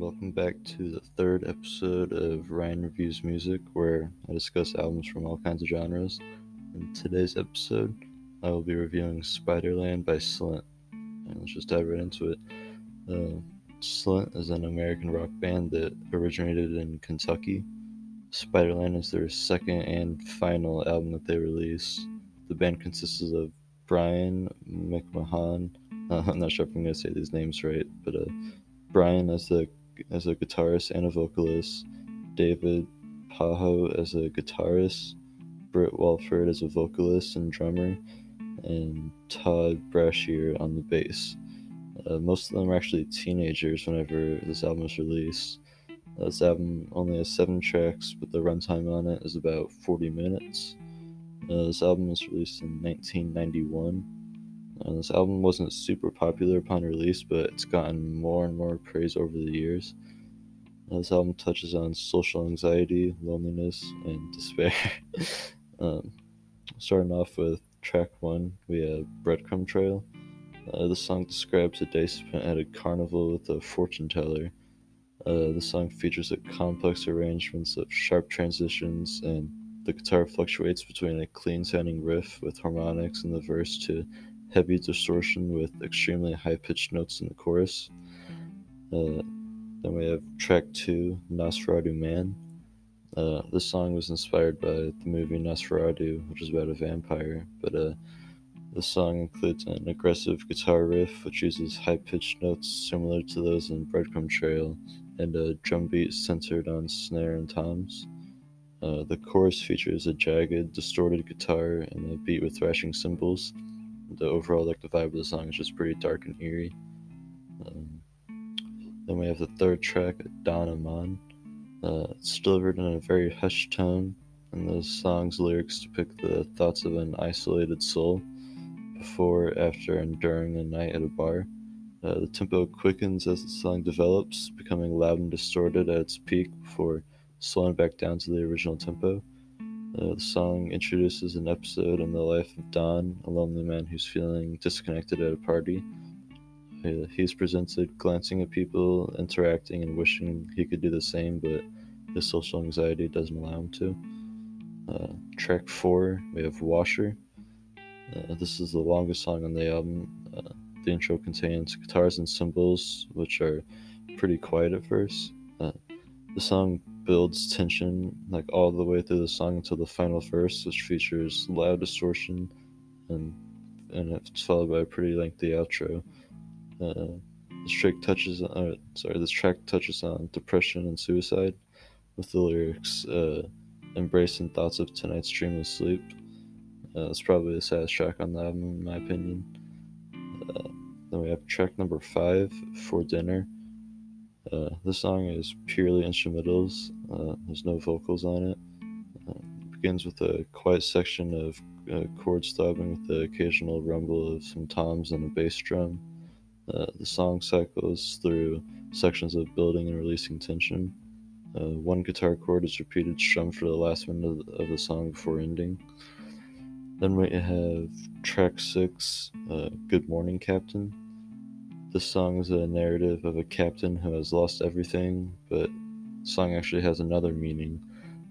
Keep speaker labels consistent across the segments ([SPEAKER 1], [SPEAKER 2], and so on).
[SPEAKER 1] welcome back to the third episode of Ryan Reviews Music, where I discuss albums from all kinds of genres. In today's episode, I will be reviewing Spiderland by Slint. And let's just dive right into it. Uh, Slint is an American rock band that originated in Kentucky. Spiderland is their second and final album that they released. The band consists of Brian McMahan. Uh, I'm not sure if I'm going to say these names right, but uh, Brian as a as a guitarist and a vocalist, David Pajo as a guitarist, Britt Walford as a vocalist and drummer, and Todd Brashear on the bass. Uh, most of them are actually teenagers whenever this album was released. This album only has seven tracks, but the runtime on it is about 40 minutes. Uh, this album was released in 1991 uh, this album wasn't super popular upon release, but it's gotten more and more praise over the years. Uh, this album touches on social anxiety, loneliness, and despair. um, starting off with track one, we have Breadcrumb Trail. Uh, the song describes a day spent at a carnival with a fortune teller. Uh, the song features a complex arrangements of sharp transitions, and the guitar fluctuates between a clean sounding riff with harmonics in the verse to heavy distortion with extremely high pitched notes in the chorus. Uh, then we have track two, Nosferatu Man. Uh, this song was inspired by the movie Nosferatu, which is about a vampire, but uh, the song includes an aggressive guitar riff which uses high pitched notes similar to those in Breadcrumb Trail and a drum beat centered on snare and toms. Uh, the chorus features a jagged, distorted guitar and a beat with thrashing cymbals the overall like the vibe of the song is just pretty dark and eerie. Um, then we have the third track, Don Aman. Uh, it's delivered in a very hushed tone, and the song's lyrics depict the thoughts of an isolated soul before, after, and during a night at a bar. Uh, the tempo quickens as the song develops, becoming loud and distorted at its peak before slowing back down to the original tempo. Uh, the song introduces an episode in the life of Don, a lonely man who's feeling disconnected at a party. He's presented glancing at people, interacting, and wishing he could do the same, but his social anxiety doesn't allow him to. Uh, track 4, we have Washer. Uh, this is the longest song on the album. Uh, the intro contains guitars and cymbals, which are pretty quiet at first. Uh, the song builds tension like all the way through the song until the final verse, which features loud distortion, and and it's followed by a pretty lengthy outro. Uh, this track touches on, uh, sorry, this track touches on depression and suicide, with the lyrics uh, "embracing thoughts of tonight's dreamless sleep." Uh, it's probably the saddest track on the album, in my opinion. Uh, then we have track number five, "For Dinner." Uh, this song is purely instrumentals. Uh, there's no vocals on it. Uh, it begins with a quiet section of uh, chord stopping with the occasional rumble of some toms and a bass drum. Uh, the song cycles through sections of building and releasing tension. Uh, one guitar chord is repeated strummed for the last minute of the, of the song before ending. Then we have track six, Good Morning Captain. This song is a narrative of a captain who has lost everything, but song actually has another meaning,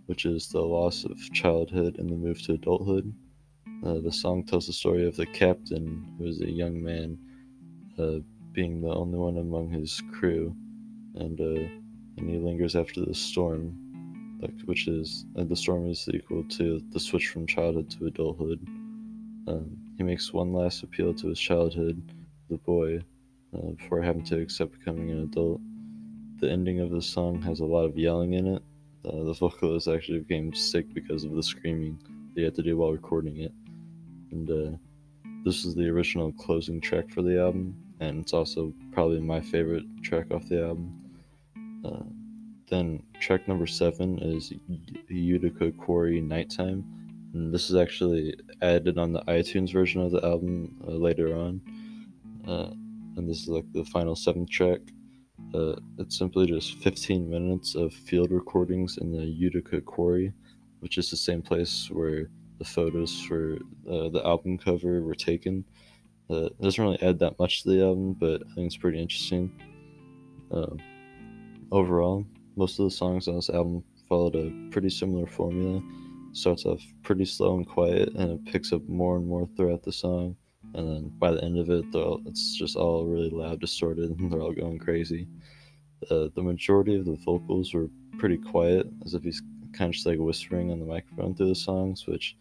[SPEAKER 1] which is the loss of childhood and the move to adulthood. Uh, the song tells the story of the captain, who is a young man, uh, being the only one among his crew, and uh, and he lingers after the storm, like which is uh, the storm is equal to the switch from childhood to adulthood. Um, he makes one last appeal to his childhood, the boy, uh, before having to accept becoming an adult. The ending of the song has a lot of yelling in it. Uh, the vocalist actually became sick because of the screaming they had to do while recording it. And uh, this is the original closing track for the album, and it's also probably my favorite track off the album. Uh, then track number seven is Utica Quarry Nighttime, and this is actually added on the iTunes version of the album uh, later on. Uh, and this is like the final seventh track. Uh, it's simply just 15 minutes of field recordings in the Utica Quarry, which is the same place where the photos for uh, the album cover were taken. Uh, it doesn't really add that much to the album, but I think it's pretty interesting. Um, overall, most of the songs on this album followed a pretty similar formula. Starts off pretty slow and quiet, and it picks up more and more throughout the song. And then by the end of it, it's just all really loud, distorted, and they're all going crazy. Uh, the majority of the vocals were pretty quiet, as if he's kind of just like whispering on the microphone through the songs, which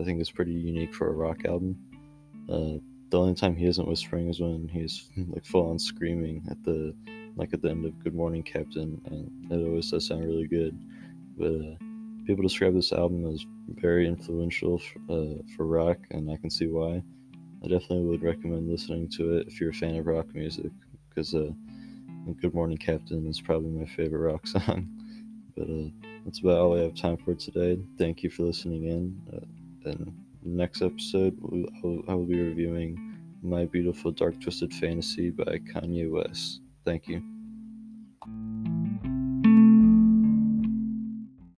[SPEAKER 1] I think is pretty unique for a rock album. Uh, the only time he isn't whispering is when he's like full on screaming at the like at the end of Good Morning Captain, and it always does sound really good. But uh, people describe this album as very influential uh, for rock, and I can see why. I definitely would recommend listening to it if you're a fan of rock music, because uh, Good Morning Captain is probably my favorite rock song. but uh, that's about all I have time for today. Thank you for listening in. Uh, and next episode, I will be reviewing My Beautiful Dark Twisted Fantasy by Kanye West. Thank you.